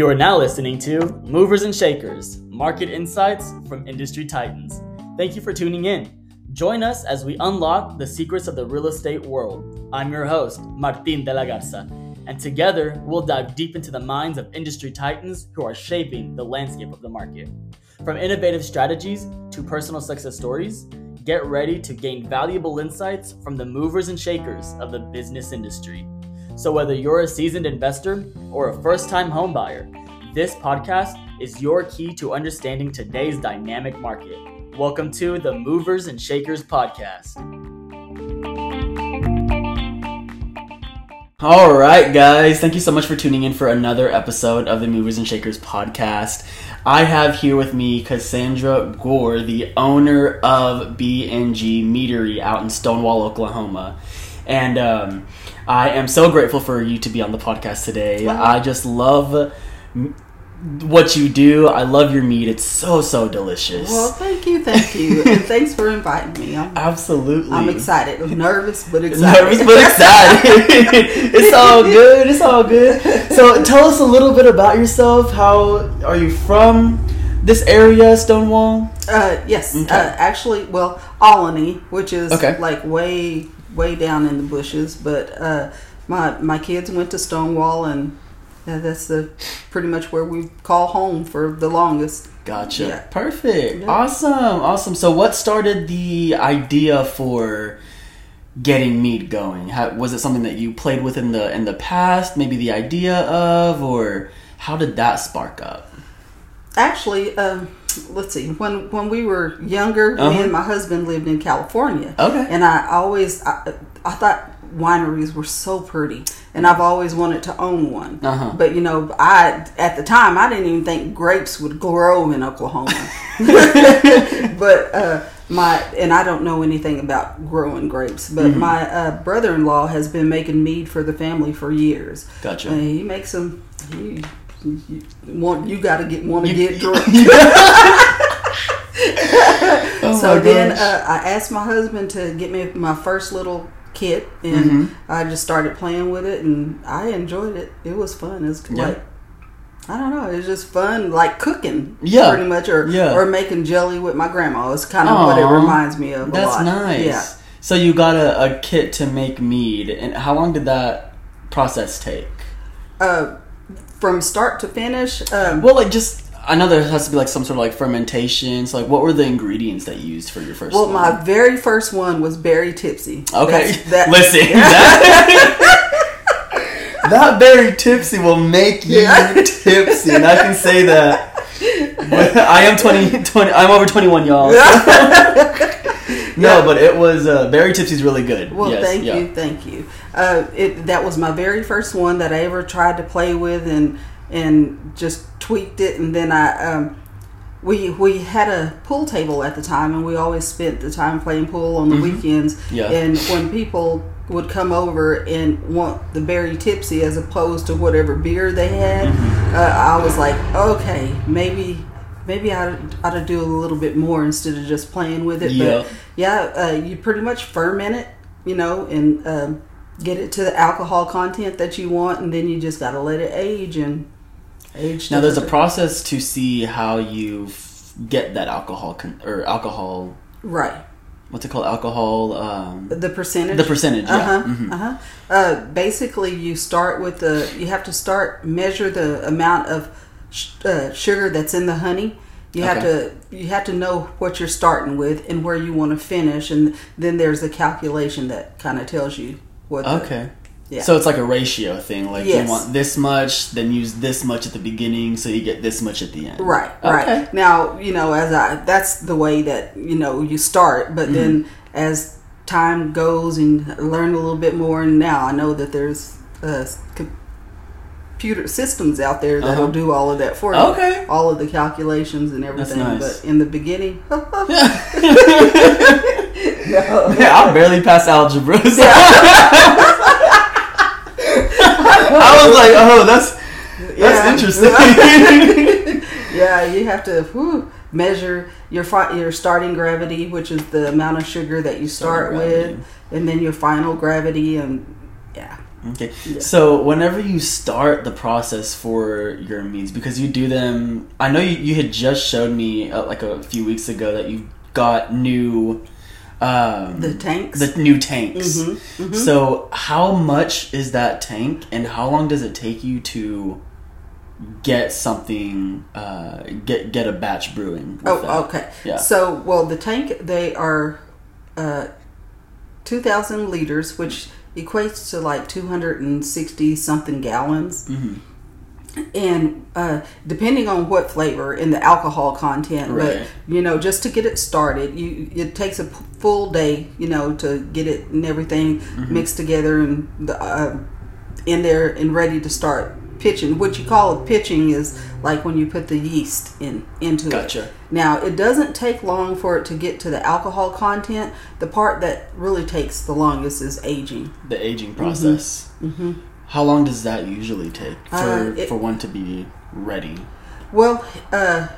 You are now listening to Movers and Shakers Market Insights from Industry Titans. Thank you for tuning in. Join us as we unlock the secrets of the real estate world. I'm your host, Martin de la Garza, and together we'll dive deep into the minds of industry titans who are shaping the landscape of the market. From innovative strategies to personal success stories, get ready to gain valuable insights from the movers and shakers of the business industry. So, whether you're a seasoned investor or a first time homebuyer, this podcast is your key to understanding today's dynamic market. Welcome to the Movers and Shakers podcast. All right, guys. Thank you so much for tuning in for another episode of the Movers and Shakers podcast. I have here with me Cassandra Gore, the owner of BNG Meadery out in Stonewall, Oklahoma. And um, I am so grateful for you to be on the podcast today. Wow. I just love what you do. I love your mead. It's so, so delicious. Well, thank you, thank you, and thanks for inviting me. I'm, Absolutely. I'm excited. I'm nervous, but excited. Nervous but excited. it's all good. It's all good. So tell us a little bit about yourself. How are you from this area, Stonewall? Uh, yes, Okay. uh, actually, well, Alany, which is Okay. like way, way down in the bushes. But uh, my my kids went to Stonewall, and uh, that's the pretty much where we call home for the longest. Gotcha. Yeah. Perfect. Yeah. Awesome. Awesome. So what started the idea for getting mead going? How, was it something that you played with in the in the past? Maybe the idea of, or how did that spark up? Actually, um, let's see. When when we were younger, Uh-huh. me and my husband lived in California. Okay. And I always I, I thought wineries were so pretty, and I've always wanted to own one. Uh-huh. But you know, I at the time I didn't even think grapes would grow in Oklahoma. but uh, my and I don't know anything about growing grapes, but Mm-hmm. my uh, brother-in-law has been making mead for the family for years. Gotcha. Uh, he makes them. He, you want you got to get want to get drunk. Oh so then uh, I asked my husband to get me my first little kit, and Mm-hmm. I just started playing with it, and I enjoyed it. It was fun. It's Yeah. like I don't know. It's just fun, like cooking, Yeah. pretty much, or Yeah. or making jelly with my grandma. It's kind of what it reminds me of. That's lot. nice. Yeah. So you got a, a kit to make mead, and how long did that process take? Uh, from start to finish. Um, Well, like just I know there has to be like some sort of like fermentation. So like, what were the ingredients that you used for your first? well, one? my very first one was berry tipsy. Okay. That's- that- Listen. That, that berry tipsy will make you tipsy. And I can say that. I am 20, 20 I'm over 21, y'all. No, but it was, uh, berry tipsy is really good. Well, Yes, thank yeah. you, thank you. Uh, it that was my very first one that I ever tried to play with and and just tweaked it, and then I um, we we had a pool table at the time, and we always spent the time playing pool on the weekends. Mm-hmm. Yeah. And when people would come over and want the berry tipsy as opposed to whatever beer they had, Mm-hmm. uh, I was like, okay, maybe. Maybe I ought to do a little bit more instead of just playing with it. Yeah. But yeah, uh, you pretty much ferment it, you know, and um, get it to the alcohol content that you want, and then you just got to let it age and age. Now, there's a process to see how you f- get that alcohol con- or alcohol. right. What's it called? Alcohol. Um, The percentage. the percentage. Yeah. Uh-huh, Mhm. uh-huh. Uh, basically, you start with the. You have to start measure the amount of uh, sugar that's in the honey. You have to you have to know what you're starting with and where you want to finish, and then there's a calculation that kind of tells you what. the- Okay. Yeah. So it's like a ratio thing. Like you want this much, then use this much at the beginning, so you get this much at the end. Right, Okay. right. Now, you know, as I that's the way that, you know, you start, but then Mm-hmm. as time goes and learn a little bit more and now I know that there's uh, computer systems out there that'll Uh-huh. do all of that for you. Okay. All of the calculations and everything, nice. but in the beginning, Yeah, I barely passed algebra. so- I was like, oh, that's that's Yeah. interesting. yeah, you have to whew, measure your fi- your starting gravity, which is the amount of sugar that you start with, and then your final gravity, and yeah, Okay. Yeah. So whenever you start the process for your meads, because you do them, I know you, you had just showed me uh, like a few weeks ago that you got new, um, The tanks. the new tanks. Mhm, mhm. So how much is that tank, and how long does it take you to get something, uh, get get a batch brewing? with Oh, that? okay. Yeah. So, well, the tank they are uh, two thousand liters, which equates to like two hundred and sixty something gallons. Mhm. And uh, depending on what flavor and the alcohol content, Right. but you know, just to get it started, you it takes a p- full day, you know, to get it and everything Mm-hmm. mixed together and the, uh, in there and ready to start pitching. What you call a pitching is like when you put the yeast in into it. Now, it doesn't take long for it to get to the alcohol content. The part that really takes the longest is aging. The aging process. hmm How long does that usually take for Uh, it- for one to be ready? Well, uh,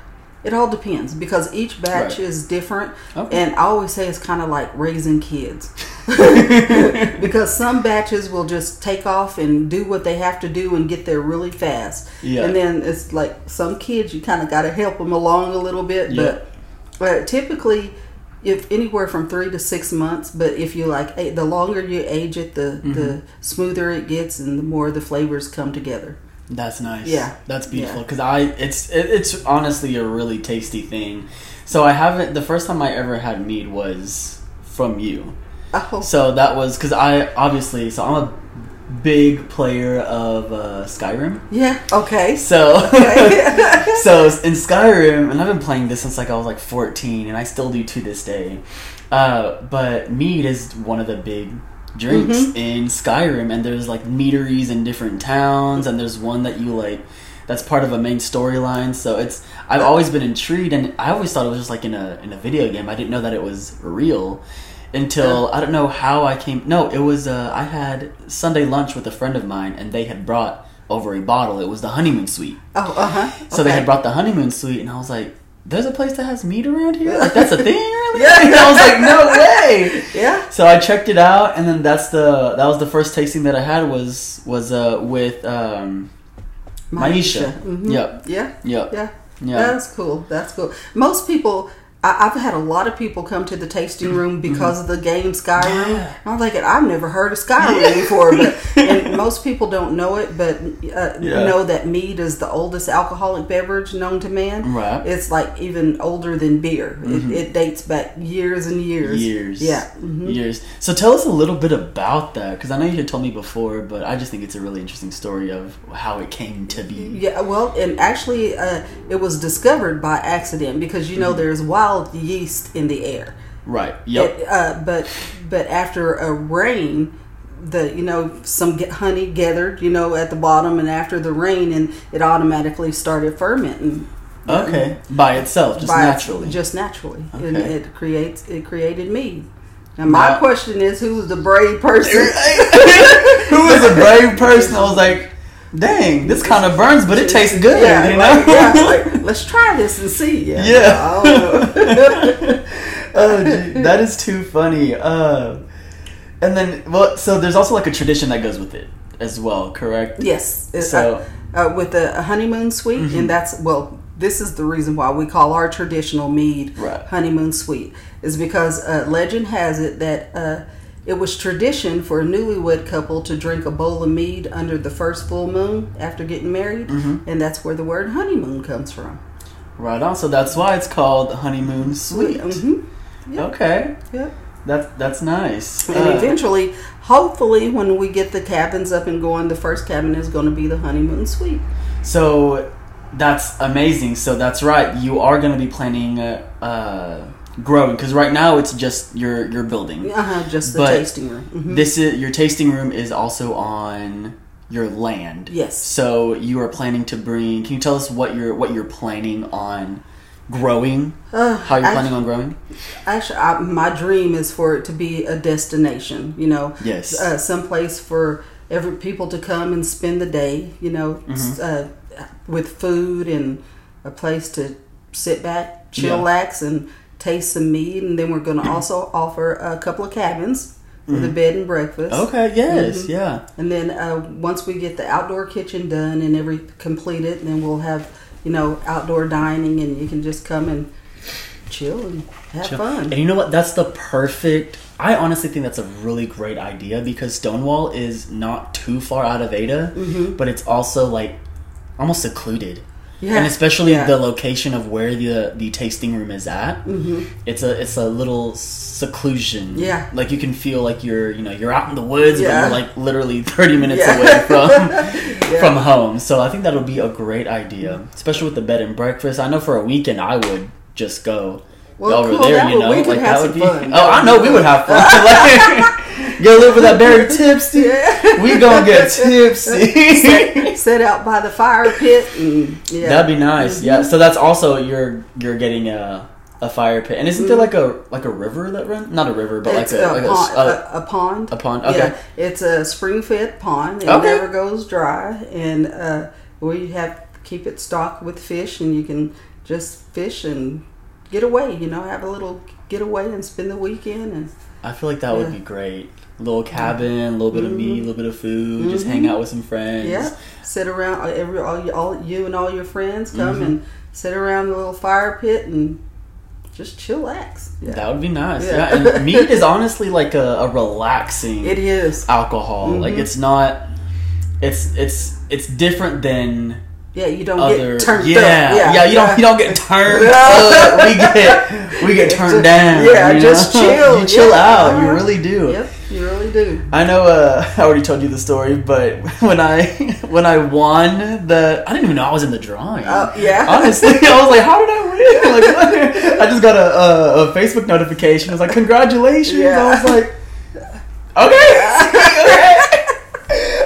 it all depends because each batch Right. is different. Okay. And I always say it's kind of like raising kids. because some batches will just take off and do what they have to do and get there really fast. Yeah. And then it's like some kids, you kind of got to help them along a little bit. Yeah. But but typically, if anywhere from three to six months. But if you like, the longer you age it, the Mm-hmm. the smoother it gets and the more the flavors come together. That's nice. Yeah. that's beautiful. Yeah. Because I, it's it, it's honestly a really tasty thing. So I haven't. The first time I ever had mead was from you. Oh, So that was because I obviously. So I'm a big player of uh, Skyrim. yeah. Okay. So Okay. so in Skyrim, and I've been playing this since like I was like 14, and I still do to this day. Uh, but mead is one of the big drinks Mhm. in Skyrim, and there's like meaderies in different towns, and there's one that you like that's part of a main storyline. So it's I've always been intrigued, and I always thought it was just like in a in a video game. I didn't know that it was real until I don't know how I came. No, it was uh, I had Sunday lunch with a friend of mine, and they had brought over a bottle. It was the honeymoon suite. Oh, uh huh. So they had brought the honeymoon suite, and I was like, "There's a place that has mead around here. Like that's a thing, really?" Yeah. And I was like, "No way!" Yeah. So I checked it out, and then that's the that was the first tasting that I had was was uh, with um, Maisha. Mhm. Yep. Yeah. yep, Yeah. yeah, That's cool. That's cool. Most people, I, I've had a lot of people come to the tasting room because of the game Skyrim. Mm-hmm. Yeah. I'm thinking I've never heard of Skyrim before, but and most people don't know it, but uh, Yeah. know that mead is the oldest alcoholic beverage known to man. right. It's like even older than beer. Mhm. It, it dates back years and years. Years, Yeah. mhm. years. So tell us a little bit about that, because I know you had told me before, but I just think it's a really interesting story of how it came to be. Yeah, well, and actually, uh, it was discovered by accident because you Mm-hmm. know there's wild yeast in the air. Right. Yep. It, uh, but but after a rain, the you know some honey gathered you know at the bottom, and after the rain, and it automatically started fermenting. okay. By itself, just by- naturally. just naturally, and it creates it created me. And my Now- question is, who's the brave person? Who was a brave person? I was like, dang, this kind of burns, but it tastes good. Yeah, you know? like, yeah, like, let's try this and see. Yeah, Yeah. Oh, gee, that is too funny. Uh, and then, well, so there's also like a tradition that goes with it as well, correct? yes. So- uh, uh, with a, a honeymoon suite, Mhm. and that's well. This is the reason why we call our traditional mead Right. honeymoon suite, is because uh, legend has it that uh, it was tradition for a newlywed couple to drink a bowl of mead under the first full moon after getting married, Mhm. and that's where the word honeymoon comes from. Right on. So that's why it's called honeymoon suite. hmm Yeah. Okay, Yeah. that's that's nice. And Uh, eventually, hopefully, when we get the cabins up and going, the first cabin is going to be the honeymoon suite. So that's amazing. So that's right. You are going to be planning uh, uh, growing because right now it's just your your building. Uh-huh, just the But tasting room. Mhm. This is your tasting room is also on your land. Yes. So you are planning to bring. Can you tell us what you're what you're planning on growing? Uh, How you're act- planning on growing? Actually, I, my dream is for it to be a destination. You know, Yes. uh, someplace for every people to come and spend the day. You know, Mhm. uh, with food and a place to sit back, Yeah. chillax, and taste some mead, And then we're going to also offer a couple of cabins with a bed and breakfast. Okay. Yes. Mhm. Yeah. And then uh, once we get the outdoor kitchen done and every completed, then we'll have you know outdoor dining, and you can just come and chill and have Chill. fun. And you know what? That's the perfect. I honestly think that's a really great idea because Stonewall is not too far out of Ada, but it's also like almost secluded. Mm-hmm. Yeah. And especially Yeah. the location of where the the tasting room is at, Mhm. it's a it's a little seclusion. Yeah. like you can feel like you're you know you're out in the woods, Yeah. but you're like literally thirty minutes away from from home. So I think that'll be a great idea, especially with the bed and breakfast. I know for a weekend I would just go Well, over cool. there. That you know, like have that would be. fun. Oh, I know we would have fun. like, go live with that berry tipsy. Yeah. We gonna get tipsy. set, set out by the fire pit and yeah. That'd be nice. Mm-hmm. Yeah. So that's also you're you're getting a a fire pit, and isn't there like a like a river that runs? Not a river, but. It's like a, a, like pond, a- a, a pond. a pond. Okay. Yeah, it's a spring-fed pond. It Okay. never goes dry, and uh, we have keep it stocked with fish, and you can just fish and get away. You know, have a little getaway and spend the weekend. And I feel like that would be great. Little cabin, a little bit of mead, a little bit of food, just Mhm. hang out with some friends. yeah, sit around. uh, Every all, you- all you and all your friends come Mhm. and sit around the little fire pit and just chillax. Yeah, That would be nice. Yeah. Yeah, and mead is honestly like a, a relaxing it is. alcohol. Like Mhm. it's not. It's it's it's different than Yeah, you don't other. get turned yeah, up. yeah, You don't you don't get turned Yeah. up. We get we get turned down. Yeah, you just know? chill. You chill Yeah. out. You really do. Yep, do. I know. Uh, I already told you the story, but when I when I won the, I didn't even know I was in the drawing. Oh, yeah. Honestly, I was like, "How did I win?" Like, what? I just got a, a, a Facebook notification. It was like, "Congratulations!" Yeah. I was like, "Okay,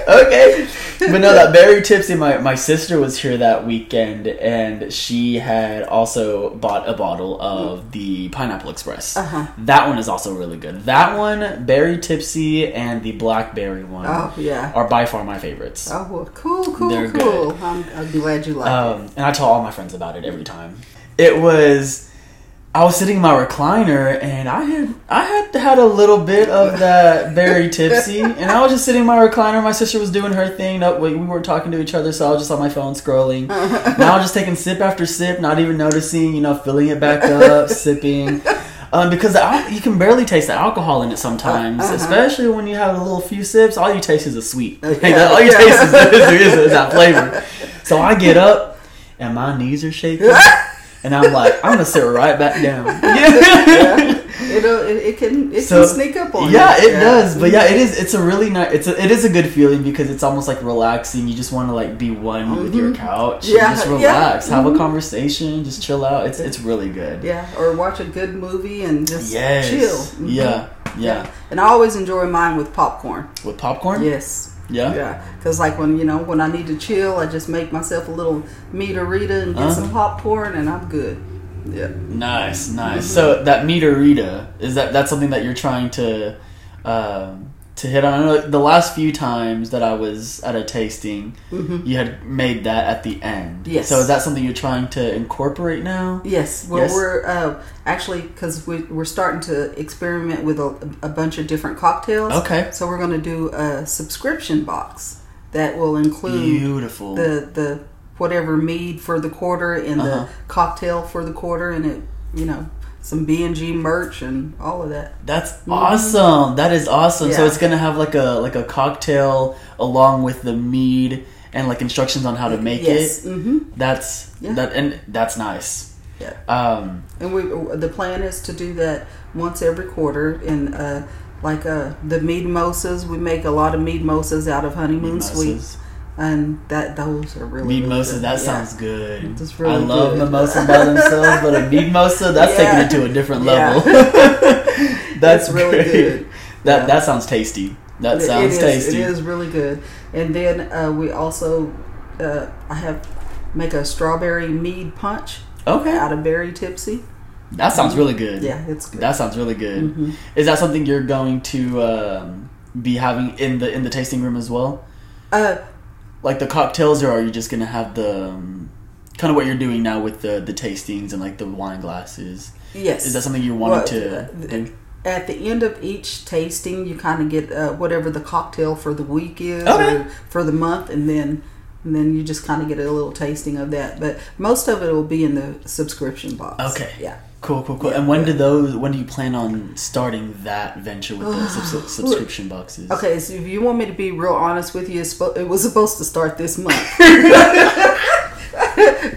okay, okay." But no, that berry tipsy. My my sister was here that weekend, and she had also bought a bottle of the Pineapple Express. Uh-huh. That one is also really good. That one, berry tipsy, and the blackberry one Oh yeah. are by far my favorites. Oh well, cool, cool, They're cool. good. I'm, I'm glad you like it. Um, and I tell all my friends about it every time. It was. I was sitting in my recliner and I had I had had a little bit of that berry tipsy and I was just sitting in my recliner. My sister was doing her thing. No, we we weren't talking to each other, so I was just on my phone scrolling. And I was just taking sip after sip, not even noticing, you know, filling it back up, sipping. Um, because al- you can barely taste the alcohol in it sometimes, Uh-huh. especially when you have a little few sips. All you taste is a sweet. Uh, Like, all you yeah. taste is, is, is that flavor. So I get up and my knees are shaking, and I'm like, I'm gonna sit right back down. yeah. It'll, it, it can it So, can sneak up on you. yeah, you. it does. But yeah, it is. It's a really nice. It's a, it is a good feeling because it's almost like relaxing. You just want to like be one with your couch. Yeah, just yeah. relax, have a Mhm. conversation, just chill out. It's it's really good. Yeah, or watch a good movie and just Yes. chill. Mhm. Yeah. Yeah. And I always enjoy mine with popcorn. With popcorn. Yes. Yeah. Yeah, because like when you know when I need to chill, I just make myself a little meterita and get some Uh-huh. popcorn, and I'm good. Yeah. Nice, nice. Mm-hmm. So that meterita is that that's something that you're trying to um, to hit on. The last few times that I was at a tasting, you had made that at the end. Mm-hmm. Yes. So is that something you're trying to incorporate now? Yes, well, Yes. we're uh, actually because we, we're starting to experiment with a, a bunch of different cocktails. Okay. So we're going to do a subscription box that will include Beautiful. the the whatever mead for the quarter and Uh-huh. the cocktail for the quarter, and it you know some B and G merch and all of that. That's awesome. That is awesome. So Mm-hmm. It's gonna have like a like a cocktail along with the mead and like instructions on how to make yes. it. Mm-hmm. That's Yeah. that and that's nice. Yeah. Um, And we the plan is to do that once every quarter. And uh, like uh, the mead mosas, we make a lot of mead mosas out of honeymoon mimosas. sweets, and that those are really Mead really that Yeah. sounds good. Really I love good. mimosa by themselves, but a mead mosa, that's Yeah. taking it to a different level. that's It's really great. good. That Yeah. that sounds tasty. That It- sounds it is, tasty. It is really good. And then uh, we also uh, I have make a strawberry mead punch Okay, out of berry tipsy. that sounds really good. Yeah, it's good. That sounds really good. Mhm. Is that something you're going to um, be having in the in the tasting room as well? Uh, Like the cocktails, or are you just gonna have the um, kind of what you're doing now with the the tastings and like the wine glasses? yes. Is that something you wanted Well, to? uh, do? at the end of each tasting, you kind of get uh, whatever the cocktail for the week is Okay. or for the month, and then and then you just kind of get a little tasting of that. But most of it will be in the subscription box. Okay. Yeah. Cool, cool, cool. And when do those? When do you plan on starting that venture with the subs- subscription boxes? Okay, so if you want me to be real honest with you, spo- it was supposed to start this month.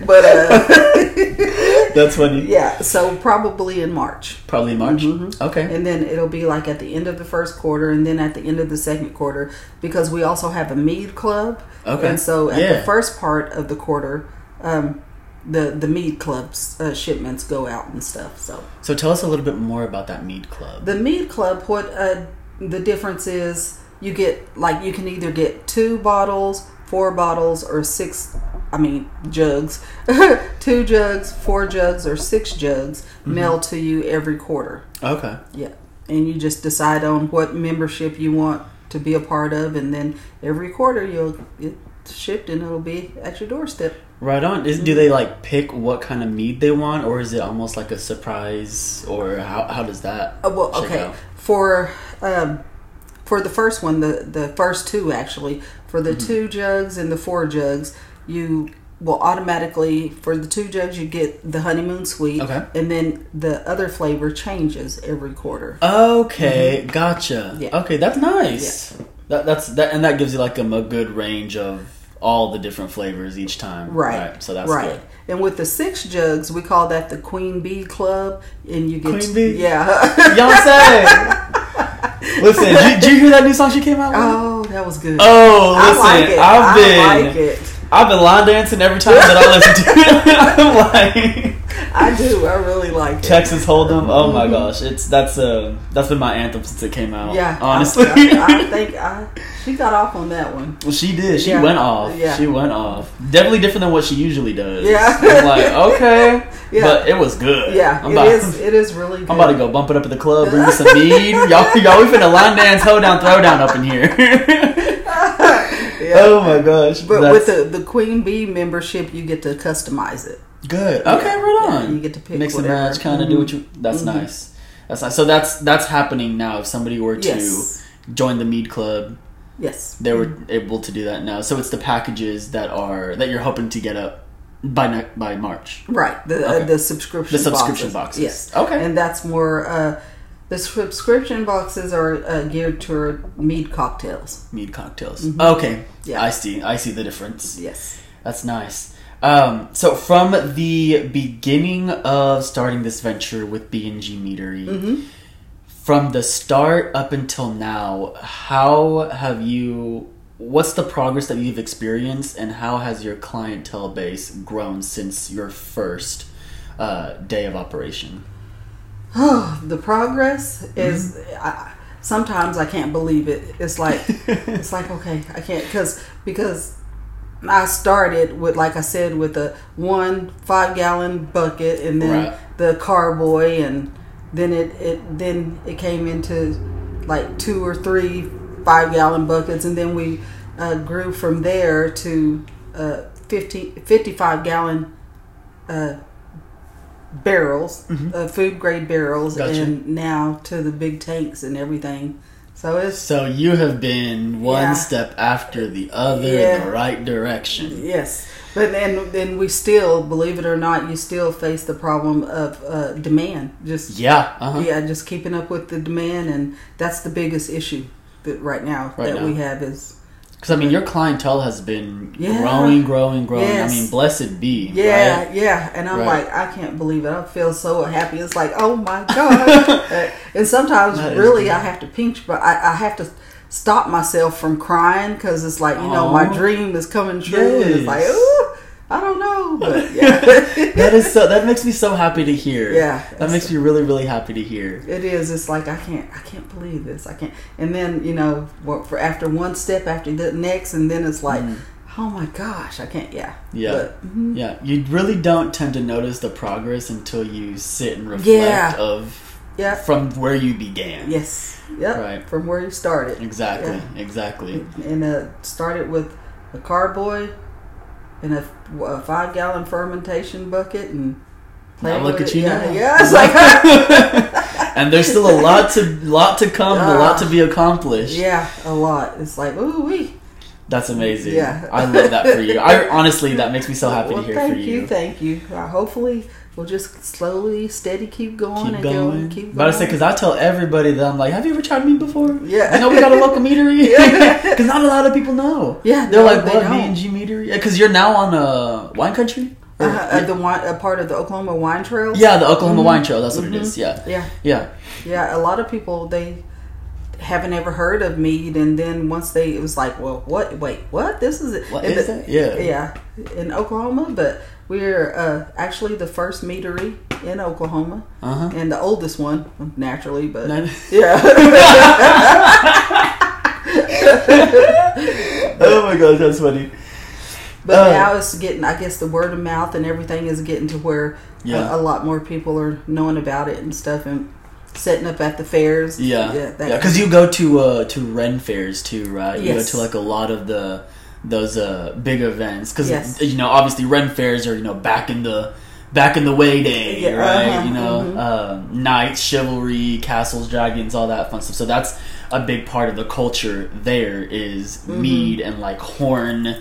but uh, that's when you yeah, so probably in March. probably March. Mm-hmm. Okay. And then it'll be like at the end of the first quarter and then at the end of the second quarter because we also have a mead club. Okay. And so at Yeah. the first part of the quarter, um, the the mead club's uh, shipments go out and stuff. So So tell us a little bit more about that mead club. the mead club, what uh, the difference is, you get like you can either get two bottles, four bottles, or six. I mean jugs, two jugs, four jugs, or six jugs Mm-hmm. mailed to you every quarter. okay. Yeah, and you just decide on what membership you want to be a part of, and then every quarter you'll get shipped, and it'll be at your doorstep. Right on. Is, do they like pick what kind of mead they want, or is it almost like a surprise, or how, how does that? Uh, well, okay, out? for um, for the first one, the the first two actually, for Mm-hmm. the two jugs and the four jugs, you will automatically for the two jugs you get the honeymoon sweet, Okay. and then the other flavor changes every quarter. Okay, gotcha. Mm-hmm. Yeah. Okay, that's nice. That, that's that, and that gives you like um, a good range of all the different flavors each time. Right. right? So that's right. good. And with the six jugs, we call that the Queen Bee Club, and you get Queen Bee? Yeah. Beyonce. listen, did you, did you hear that new song she came out with? oh, that was good. Oh, I listen, like it. I've been I like it. I've been line dancing every time that I listen to it. I'm like I do. I really like it. Texas Hold'em. Oh my gosh, it's that's uh that's been my anthem since it came out. Yeah. honestly. I, I, I think I, she got off on that one. Well, she did. She Yeah. went off. Yeah. She went off. Definitely different than what she usually does. Yeah. I'm like, okay. Yeah. But it was good. Yeah, I'm it about, is. It is really good. I'm about to go bump it up at the club, bring me some mead. Y'all, y'all, we finna line dance, hold down, throw down up in here. Yeah. Oh my gosh. But That's with the, the Queen Bee membership, you get to customize it. good. Okay, Yeah. right Yeah, on. you get to pick mix and match, kind of do what you. That's Mhm. nice. That's nice. So that's that's happening now. If somebody were to Yes. join the mead club, Yes. they were able to do that now. So it's the packages that are that you're hoping to get up by ne- by March. Right. The Okay. uh, the subscription The subscription boxes. Yes. Okay. And that's more. Uh, the subscription boxes are uh, geared toward mead cocktails. Mead cocktails. Okay. Mm-hmm. Yeah. I see. I see the difference. Yes. That's nice. Um, so from the beginning of starting this venture with B and G Meadery, Mm-hmm. from the start up until now, how have you? What's the progress that you've experienced, and how has your clientele base grown since your first uh, day of operation? Oh, the progress is. Mm-hmm. I, sometimes I can't believe it. It's like it's like okay, I can't because because I started with like I said with a one five gallon bucket and then Right. the carboy and then it, it then it came into like two or three five gallon buckets and then we uh, grew from there to uh, 50, 55 gallon uh, barrels, uh, food grade barrels, Mm-hmm. Gotcha. and now to the big tanks and everything. So it's So you have been one Yeah. step after the other in the right direction. yes, but then then we still, believe it or not, you still face the problem of uh, demand. Just Yeah. Uh-huh. yeah, just keeping up with the demand, and that's the biggest issue that right now Right that now. we have is Because I mean, your clientele has been Yeah. growing, growing, growing. Yes. I mean, blessed be. Yeah, right? yeah, and I'm Right. like, I can't believe it. I feel so happy. It's like, oh my god! And sometimes, That really. I have to pinch, but I, I have to stop myself from crying because it's like, you know, my dream is coming true. And it's like, Yes. ooh, I don't know, but yeah, That is so. That makes me so happy to hear. Yeah. That makes me really, really happy to hear. it is. It's like I can't, I can't believe this. I can't. And then you know, for after one step, after the next, and then it's like, oh my gosh, I can't. Yeah, Mm. Yeah. But, mhm. Yeah. You really don't tend to notice the progress until you sit and reflect Yeah. of yeah, from where you began. yes, yep. Right. From where you started. Exactly. Yeah. Exactly. and uh, started with a carboy and a, a five gallon fermentation bucket and Now look at you yeah, now. yeah. It's like and there's still a lot to lot to come, and a lot to be accomplished. Yeah, a lot. It's like, ooh wee. That's amazing. Yeah. I love that for you. I honestly, that makes me so happy well, to hear thank for you. Thank you. Uh, hopefully, we'll just slowly, steady keep going Keep and going. go. Keep going. But I say, because I tell everybody that I'm like, have you ever tried mead before? Yeah. I know, we got a local meadery. Because not a lot of people know. Yeah, They're no, like, they what, don't. B and G Meadery? Yeah, because you're now on uh, wine country? Or- uh, uh, the wine, a part of the Oklahoma Wine Trail. yeah, the Oklahoma Wine Trail. That's what it is. Yeah. yeah, Yeah. yeah. A lot of people they haven't ever heard of mead, and then once they, it was like, well, what? Wait, what? This is it. What is that? Yeah. yeah, in Oklahoma, but we're uh, actually the first meadery in Oklahoma, Uh huh. and the oldest one, naturally. But yeah, oh my gosh, that's funny. but Uh, now it's getting. I guess the word of mouth and everything is getting to where Yeah. a, a lot more people are knowing about it and stuff, and setting up at the fairs. Yeah, yeah, yeah. Because you go to uh, to Ren fairs too, right? You go to like a lot of the those uh, big events because Yes. you know obviously Ren fairs are you know back in the back in the way day, Yeah, right? uh-huh, you know, mhm. um, knights, chivalry, castles, dragons, all that fun stuff. So that's a big part of the culture. There is Mm-hmm. mead and like horn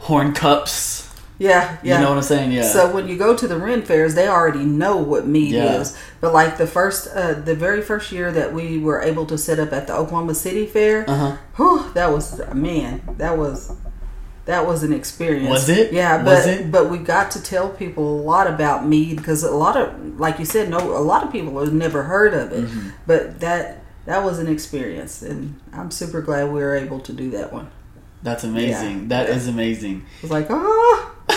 horn cups. Yeah, yeah. You know what I'm saying? Yeah. So when you go to the Ren fairs, they already know what mead Yeah. is. But like the first, uh, the very first year that we were able to set up at the Oklahoma City Fair, uh huh. whew, that was man, that was that was an experience. Was it? Yeah, Was but it? but we got to tell people a lot about mead because a lot of, like you said, no, a lot of people have never heard of it. Mm-hmm. But that that was an experience, and I'm super glad we were able to do that one. That's amazing. Yeah. That is amazing. I was like, oh,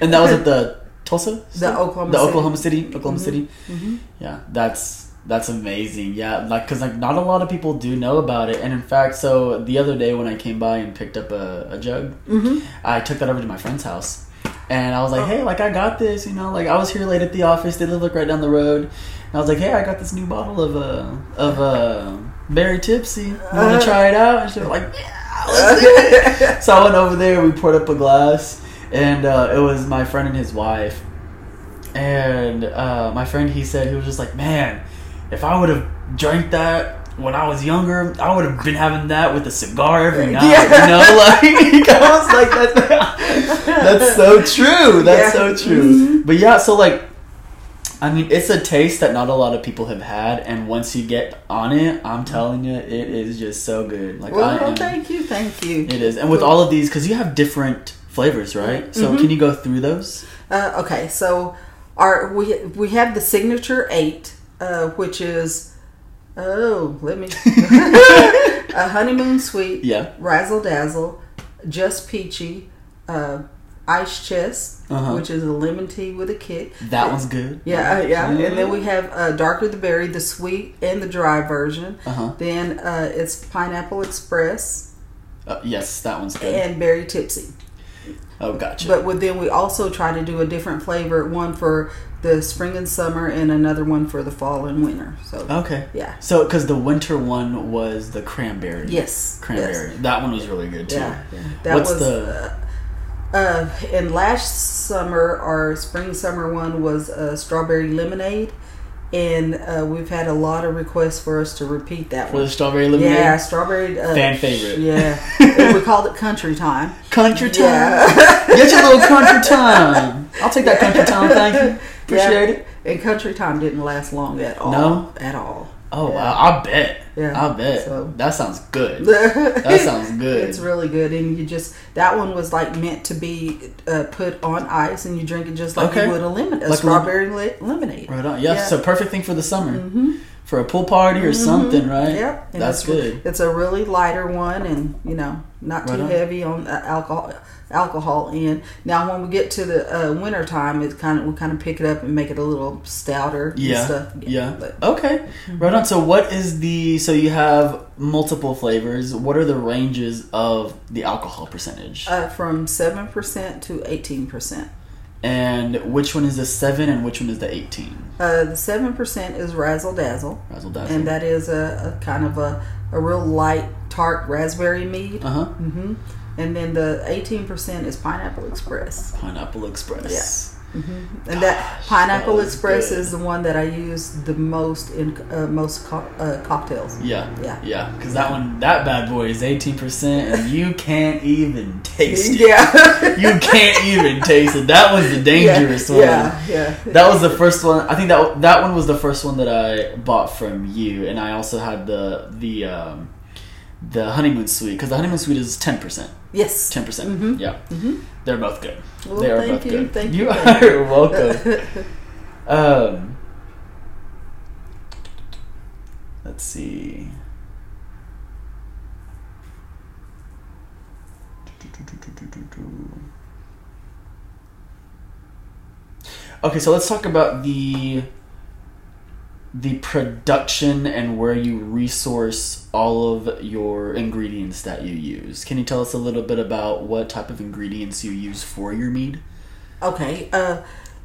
and that was at the Tulsa, the Oklahoma, the City. Oklahoma City, Oklahoma City. Mhm. Yeah, that's that's amazing. Yeah, like because like not a lot of people do know about it, and in fact, so the other day when I came by and picked up a, a jug, Mhm. I took that over to my friend's house, and I was like, Oh. hey, like I got this, you know, like I was here late at the office. They live like right down the road, and I was like, hey, I got this new bottle of uh of uh berry tipsy. You want Uh. to try it out? And she was like, yeah, let's do it. so I went over there. We poured up a glass, and uh, it was my friend and his wife. And uh, my friend, he said he was just like, man, if I would have drank that when I was younger, I would have been having that with a cigar every night. Yeah. You know, like I was like, that's that's so true. That's Yeah. so true. But yeah, so like. I mean, it's a taste that not a lot of people have had, and once you get on it, I'm telling you, it is just so good. Like Well, am, thank you, thank you. it is, and with all of these, because you have different flavors, right? So Mhm. can you go through those? Uh, okay, so our we we have the signature eight, uh, which is oh, let me a honeymoon sweet, Yeah. razzle dazzle, just peachy, uh, ice chest, Uh-huh. which is a lemon tea with a kick. That one's good. Yeah, uh, yeah, and then we have uh, darker the berry, the sweet and the dry version. Uh huh. Then uh, it's pineapple express Uh, yes, that one's good. and berry tipsy. oh, gotcha. But with then we also try to do a different flavor, one for the spring and summer, and another one for the fall and winter. So okay. yeah, So, because the winter one was the cranberry. yes, Cranberry. yes. That one was really good too. yeah, yeah. That What's was the- uh, and last summer our spring summer one was uh, strawberry lemonade, and uh, we've had a lot of requests for us to repeat that For one. the strawberry lemonade. Yeah, strawberry uh, Fan favorite. Yeah, we called it country time. Country time. Yeah. Get your little country time. I'll take that country time. Thank you. Appreciate it. And country time didn't last long at all. No? at all. Oh, Yeah. wow. I bet. Yeah, I bet. so- That sounds good. That sounds good. It's really good, and you just that one was like meant to be uh, put on ice, and you drink it just like Okay. you would a lemon, a Like strawberry le- lemonade. Right on. Yeah, Yeah. so perfect thing for the summer. Mm-hmm. For a pool party or something, right? Yep, and That's it's, good. It's a really lighter one, and you know, not Right too on. heavy on alcohol. Alcohol in now. When we get to the uh, winter time, it's kind of we kind of pick it up and make it a little stouter. and Yeah. Yeah. But Okay. Right on. So what is the so you have multiple flavors. What are the ranges of the alcohol percentage? uh, from seven percent to eighteen percent. and which one is the 7 and which one is the 18? Uh, the seven percent is razzle dazzle. Razzle dazzle. and that is a, a kind of a, a real light tart raspberry mead. uh-huh. hmm And then the eighteen percent is pineapple express. Pineapple Express. And that pineapple that express good. is the one that I use the most in uh, most co- uh, cocktails. Yeah, Yeah. yeah. Because that one, that bad boy is eighteen percent, and you can't even taste it. Yeah. You can't even taste it. That was the dangerous yeah, one. Yeah, yeah. That was the first one. I think that that one was the first one that I bought from you, and I also had the the um, the honeymoon suite because the honeymoon suite is ten percent. yes. Ten percent. Mm-hmm. Yeah, mm-hmm. they're both good. Well, they are both you, good. thank you you, are you. welcome. um, let's see. Okay, so let's talk about the the production and where you resource all of your ingredients that you use. Can you tell us a little bit about what type of ingredients you use for your mead? Okay. Uh,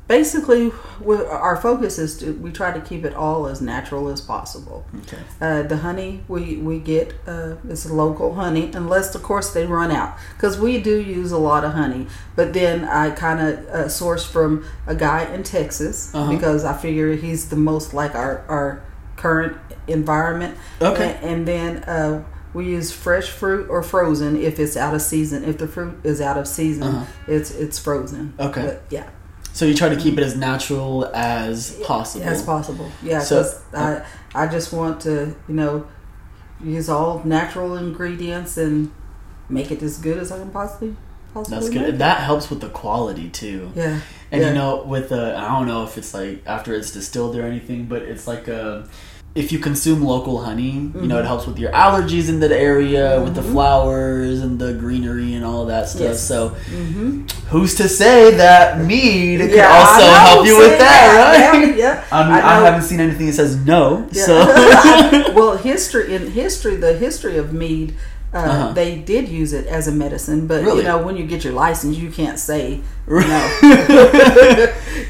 basically, our focus is to, we try to keep it all as natural as possible. Okay. Uh, the honey we we get uh, is local honey, unless of course they run out. Because we do use a lot of honey, but then I kind of uh, source from a guy in Texas Uh-huh. because I figure he's the most like our our current environment. Okay. And, and then. Uh, we use fresh fruit or frozen if it's out of season. If the fruit is out of season, Uh-huh. it's it's frozen. Okay. But, yeah. So you try to keep it as natural as possible. as possible. Yeah, So- uh, I I just want to you know use all natural ingredients and make it as good as I can possibly possibly. That's make good. it. That helps with the quality too. yeah, And yeah. you know, with the I don't know if it's like after it's distilled or anything, but it's like a if you consume local honey, you know, Mm-hmm. it helps with your allergies in that area, with the flowers and the greenery and all that stuff. Yes. So, hmm who's to say that mead could Yeah, I also help you with that, yeah, right? Yeah, yeah. I mean, I, haven't seen anything that says no. Yeah. So, well, history in history, the history of mead. Uh, Uh-huh. They did use it as a medicine, but Really? you know when you get your license, you can't say no.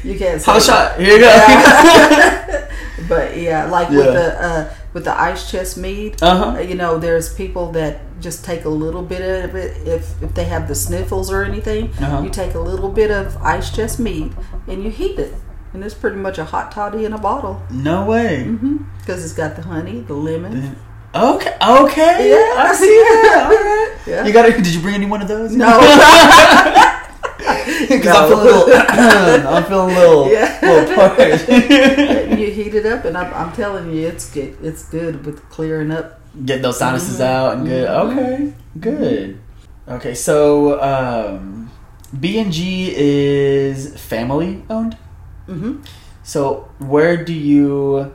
you can't say hot shot. Here you go. Yeah. but yeah, like with the uh, with the ice chest mead, Uh-huh. uh, you know, there's people that just take a little bit of it if if they have the sniffles or anything. Uh-huh. You take a little bit of ice chest mead and you heat it, and it's pretty much a hot toddy in a bottle no way. because it's got the honey, the lemon. Okay. Okay. Yeah. I see that. All right. Yeah. You got it. Did you bring any one of those? No. Because No. I'm feeling a little. I'm feeling a little. Yeah. little parched. you heat it up, and I'm, I'm telling you, it's good. It's good with clearing up. Get those sinuses Mm-hmm. out and good. Okay. Good. Okay. So, um, B and G is family owned. hmm So, where do you?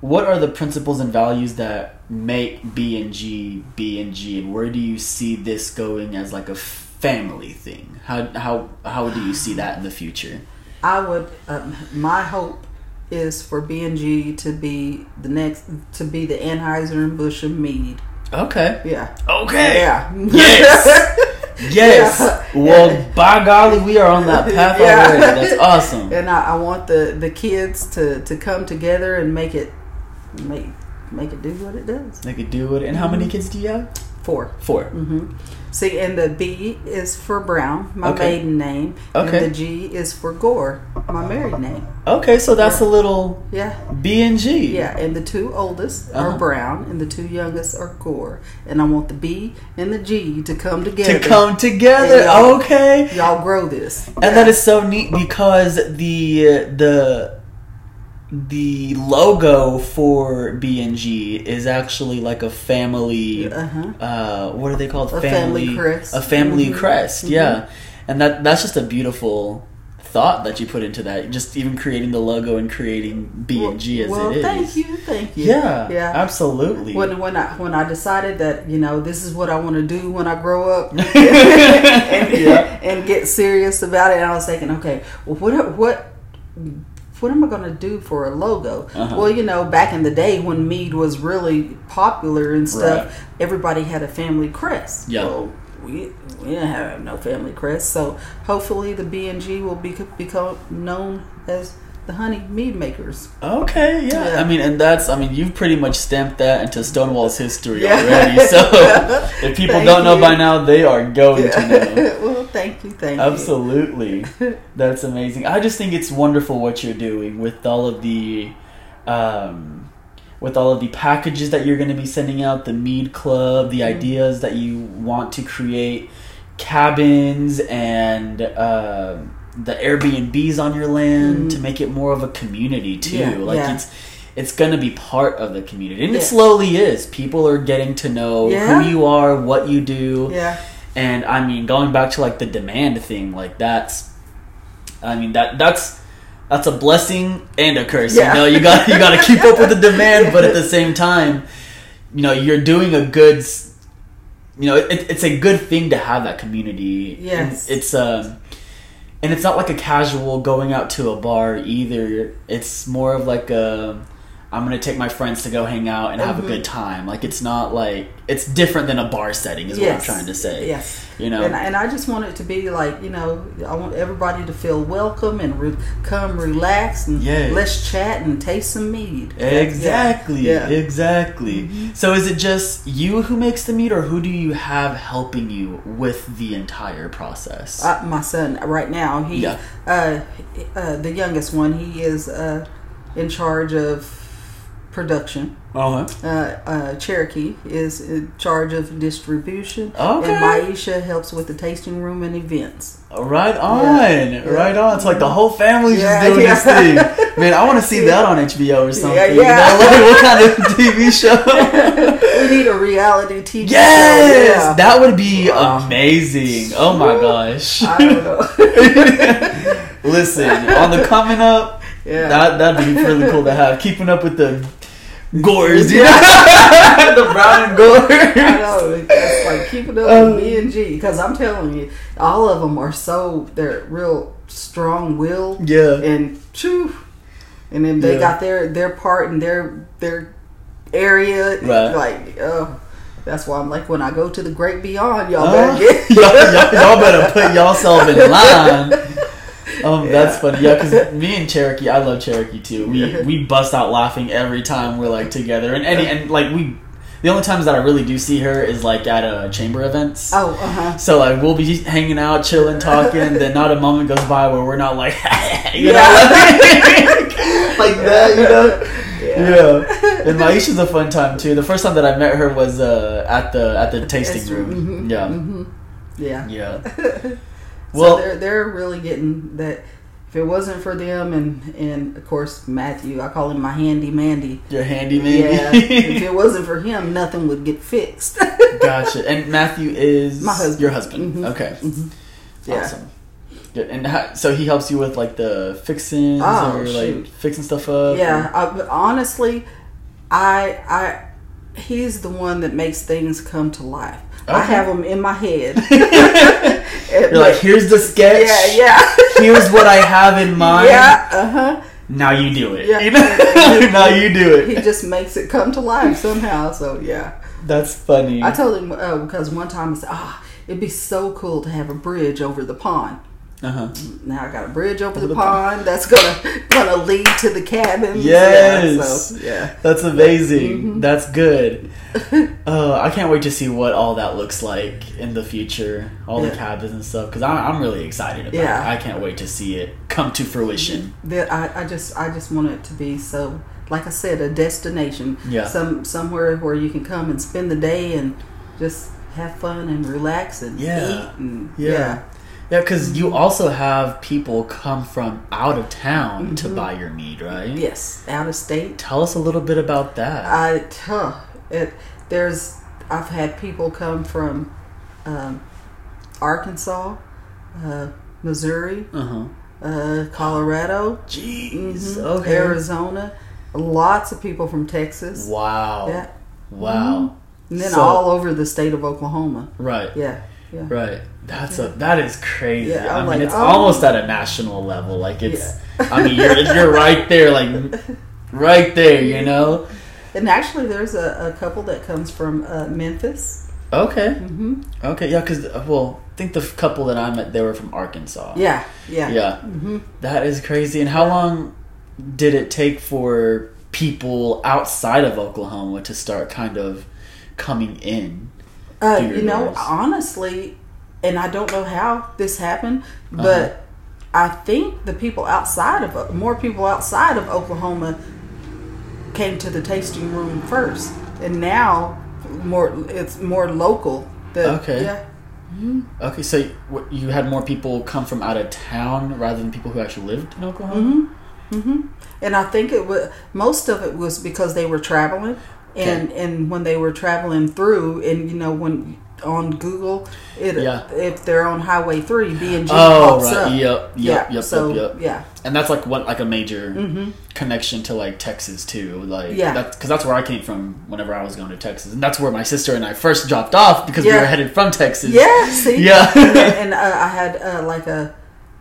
What are the principles and values that make B and G B and G, and where do you see this going as like a family thing? How how how do you see that in the future? I would. Um, my hope is for B and G to be the next to be the Anheuser and Busch of mead. Okay. Yeah. Okay. Yeah. Yes. Yes. Yeah. Well, by golly, we are on that path Yeah. already. That's awesome. and I, I want the the kids to to come together and make it make make it do what it does. Make it do it. And how many kids do you have? Four. 4 hmm See, and the B is for Brown, my Okay. maiden name. Okay. And the G is for Gore, my married name. Okay, so that's a little Yeah. B and G. Yeah, and the two oldest Uh-huh. are Brown, and the two youngest are Gore. And I want the B and the G to come together. To come together. Yeah. Okay. Y'all grow this. And that is so neat because the the the logo for B and G is actually like a family. Uh-huh. Uh, what are they called? A family crest. A family Mhm. crest. Yeah, and that that's just a beautiful thought that you put into that. Just even creating the logo and creating B and G as well, it is. thank you, thank you. Yeah, yeah. absolutely. When when I when I decided that you know this is what I want to do when I grow up, and, Yeah. and get serious about it, and I was thinking, okay, well, what what what am I going to do for a logo? Uh-huh. Well, you know, back in the day when mead was really popular and stuff, Right. everybody had a family crest. Yeah. Well, we, we didn't have no family crest, so hopefully the B and G will be, become known as the honey mead makers. Okay, yeah. Yeah. I mean, and that's, I mean, you've pretty much stamped that into Stonewall's history Yeah. already. So if people Thank don't know you. by now, they are going to know. well, thank you, thank you. Absolutely. That's amazing. I just think it's wonderful what you're doing with all of the um with all of the packages that you're going to be sending out, the mead club, the Mm-hmm. ideas that you want to create cabins and um the Airbnbs on your land Mhm. to make it more of a community too. Yeah, like yeah. it's it's going to be part of the community. And it slowly is. People are getting to know Yeah. who you are, what you do. Yeah, And I mean, going back to like the demand thing, like that's, I mean that that's that's a blessing and a curse. Yeah. You know, you got you got to keep up with the demand, but at the same time, you know, you're doing a good. You know, it, it's a good thing to have that community. Yes. And it's um, and it's not like a casual going out to a bar either. It's more of like a. I'm gonna take my friends to go hang out and have a Mhm. good time. Like it's not like it's different than a bar setting, is what I'm trying to say. yes. You know, And, and I just want it to be like, you know, I want everybody to feel welcome and re- come relax and Yes. let's chat and taste some mead. Exactly. Yeah. Exactly. So is it just you who makes the mead or who do you have helping you with the entire process? Uh, my son right now, he, Yeah. uh, uh, the youngest one, he is uh, in charge of production. uh-huh. Uh, uh, Cherokee is in charge of distribution. Okay. And Maisha helps with the tasting room and events. Right on. Yeah. Right on. It's like the whole family's Yeah, just doing yeah. this thing. Man, I want to see that on HBO or something. yeah. You know, like, what kind of TV show? we need a reality TV yes! show. Yeah. That would be Wow. amazing. Oh my gosh. I don't know. Listen, on the coming up, yeah. That that'd be really cool to have. Keeping up with the gores, yeah. the brown and gore. I know. It's like keeping up Um, with B and G because I'm telling you, all of them are so they're real strong will. Yeah. and choo, and then they Yeah. got their their part in their their area. Right. Like oh, that's why I'm like when I go to the great beyond, y'all Uh, better get y'all, y'all, y'all better put y'allself in line. Um, that's Yeah. funny. Yeah, because me and Cherokee, I love Cherokee too. We Yeah. we bust out laughing every time we're like together, and any and like we. The only times that I really do see her is like at uh, chamber events. Oh, uh huh. So like we'll be hanging out, chilling, talking. then not a moment goes by where we're not like, you know, like that. You know. Yeah, and Maisha's a fun time too. The first time that I met her was uh, at the at the tasting room. mhm, Yeah, mhm. Yeah. yeah. so Well- they're they're really getting that. If it wasn't for them and and of course Matthew, I call him my handy mandy. Your handy man. Yeah. if it wasn't for him, nothing would get fixed. gotcha. And Matthew is My husband. Your husband. Mhm. Okay. Mhm. Yeah. Awesome. Good. And how, so he helps you with like the fixins Oh, or like fixing stuff up. Yeah, I, honestly, I I he's the one that makes things come to life. I have them in my head. You're like, here's the sketch. yeah, yeah, Here's what I have in mind. yeah. Uh huh. Now you do it. Yeah. You know? now you do it. He just makes it come to life somehow. So yeah, That's funny. I told him uh, because one time I said, "Ah, it'd be so cool to have a bridge over the pond." Uh huh. Now I got a bridge over, Over the, the pond that's gonna gonna lead to the cabins. Yes. Yeah, so, yeah. That's amazing. Mhm. That's good. Uh, I can't wait to see what all that looks like in the future, all the cabins and stuff. Because I'm, I'm really excited about Yeah. it. I can't wait to see it come to fruition. that I, I just I just want it to be so like I said a destination Yeah. some somewhere where you can come and spend the day and just have fun and relax and Yeah. eat and Yeah. yeah Yeah, because you also have people come from out of town to Mhm. buy your mead, right? yes out of state Tell us a little bit about that. I huh, it there's I've had people come from um, Arkansas uh, Missouri uh huh. uh, Colorado Jeez. mhm, Okay. Arizona lots of people from Texas Wow. yeah Wow. and then So- all over the state of Oklahoma Right. yeah yeah Right. That's a that is crazy. Yeah, I mean, like, it's oh. almost at a national level. Like it's. Yeah. I mean, you're you're right there, like right there. You know. And actually, there's a, a couple that comes from uh, Memphis. Okay. hmm Okay. Yeah. Because well, I think the couple that I met, they were from Arkansas. Yeah, yeah, Yeah. hmm That is crazy. And how long? did it take for people outside of Oklahoma to start kind of coming in? Uh, you know, doors? honestly, and I don't know how this happened, Uh-huh. but I think the people outside of more people outside of Oklahoma came to the tasting room first, and now more it's more local. The, Okay. Yeah. Okay, so you had more people come from out of town rather than people who actually lived in Oklahoma. Mm-hmm. Mm-hmm. And I think it was most of it was because they were traveling, and and when they were traveling through, and you know when on Google, it Yeah. if they're on Highway Three, B and G Oh, pops right. up. Yep. Yep. yeah. Yep. so yep. Yep. yeah. And that's like what like a major Mm-hmm. connection to like Texas too. Like Yeah. that's because that's where I came from whenever I was going to Texas, and that's where my sister and I first dropped off because we were headed from Texas. Yeah, see, Yeah. and, and, uh, I had uh, like a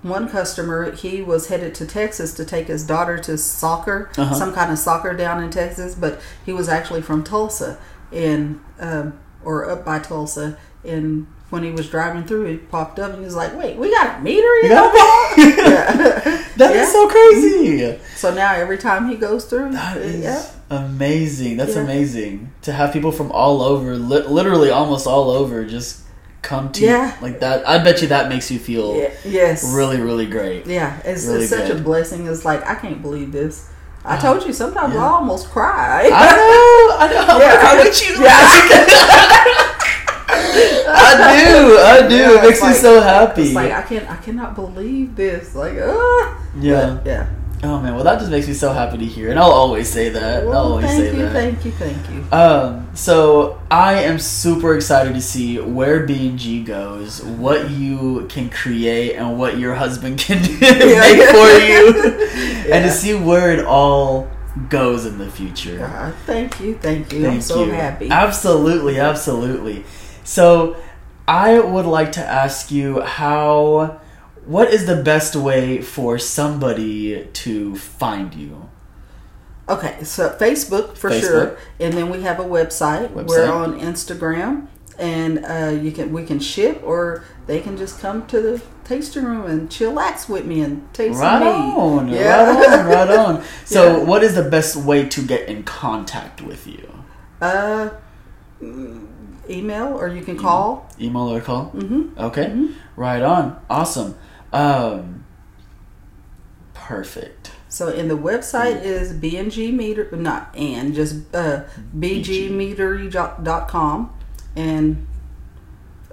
one customer. He was headed to Texas to take his daughter to soccer, Uh-huh. some kind of soccer down in Texas. But he was actually from Tulsa, and um, or up by Tulsa. And when he was driving through, he popped up and he was like, "Wait, we got a meadery in got Oklahoma?" That is Yeah. so crazy. So now every time he goes through, That uh, yeah, amazing. That's Yeah. amazing to have people from all over, li- literally almost all over, just come to Yeah. like that. I bet you that makes you feel yeah, yes, really, really great. Yeah, it's, Really it's such a blessing. It's like I can't believe this. I told you sometimes yeah. I almost cry. I know, I know. Yeah, I- with you. yeah. I do, I do. Yeah, it makes it's me so happy. It's like I can't, I cannot believe this. Like, ah, yeah. Yeah. Oh man, well that just makes me so happy to hear, and I'll always say that. I'll always thank say you, that. thank you, thank you. Um, so I am super excited to see where B and G goes, what you can create, and what your husband can make for you, and to see where it all goes in the future. Uh, thank you, thank you. I'm so you. happy. Absolutely, absolutely. So, I would like to ask you how. What is the best way for somebody to find you? Okay, so Facebook for Facebook. sure, and then we have a website. Website. We're on Instagram, and uh, you can we can ship, or they can just come to the tasting room and chillax with me and taste Right on, mead. Yeah. right on, right on. So, Yeah. what is the best way to get in contact with you? Uh, email or you can call. Email or call? Mm-hmm. Okay, Mhm. right on. Awesome. Um, perfect. So, and the website is bng Meadery, not and just uh, bgmeadery.com and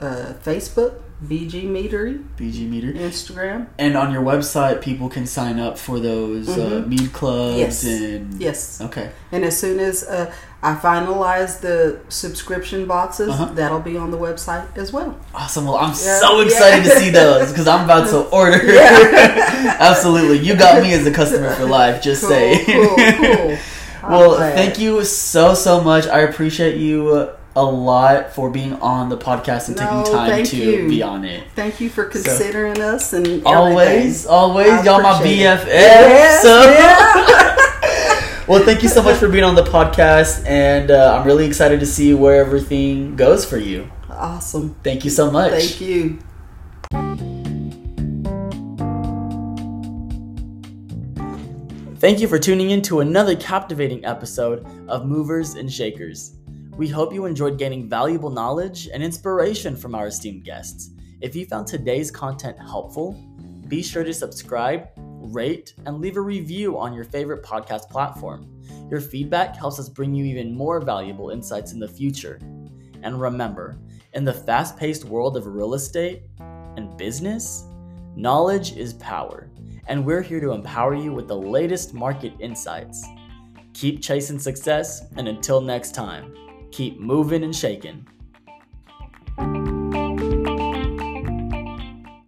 uh, Facebook BG Meadery, BG Meadery. Instagram. And on your website, people can sign up for those uh, Mhm. mead clubs Yes. and Yes. Okay. And as soon as uh, I finalize the subscription boxes, Uh-huh. that'll be on the website as well. Awesome. Well, I'm Yeah. so excited Yeah. to see those because I'm about to order. Yeah. Absolutely. You got me as a customer for life, just Cool, say. cool, cool. Well, glad. thank you so, so much. I appreciate you a lot for being on the podcast and No, taking time to you. be on it. Thank you for considering us and everything. Always, always, I y'all my BFF. Yes, so. Well, thank you so much for being on the podcast, and uh, I'm really excited to see where everything goes for you. awesome. Thank you so much. Thank you. Thank you for tuning in to another captivating episode of Movers and Shakers. We hope you enjoyed gaining valuable knowledge and inspiration from our esteemed guests. If you found today's content helpful, be sure to subscribe, rate, and leave a review on your favorite podcast platform. Your feedback helps us bring you even more valuable insights in the future. And remember, in the fast paced world of real estate and business, knowledge is power and we're here to empower you with the latest market insights. Keep chasing success, and until next time, keep moving and shaking.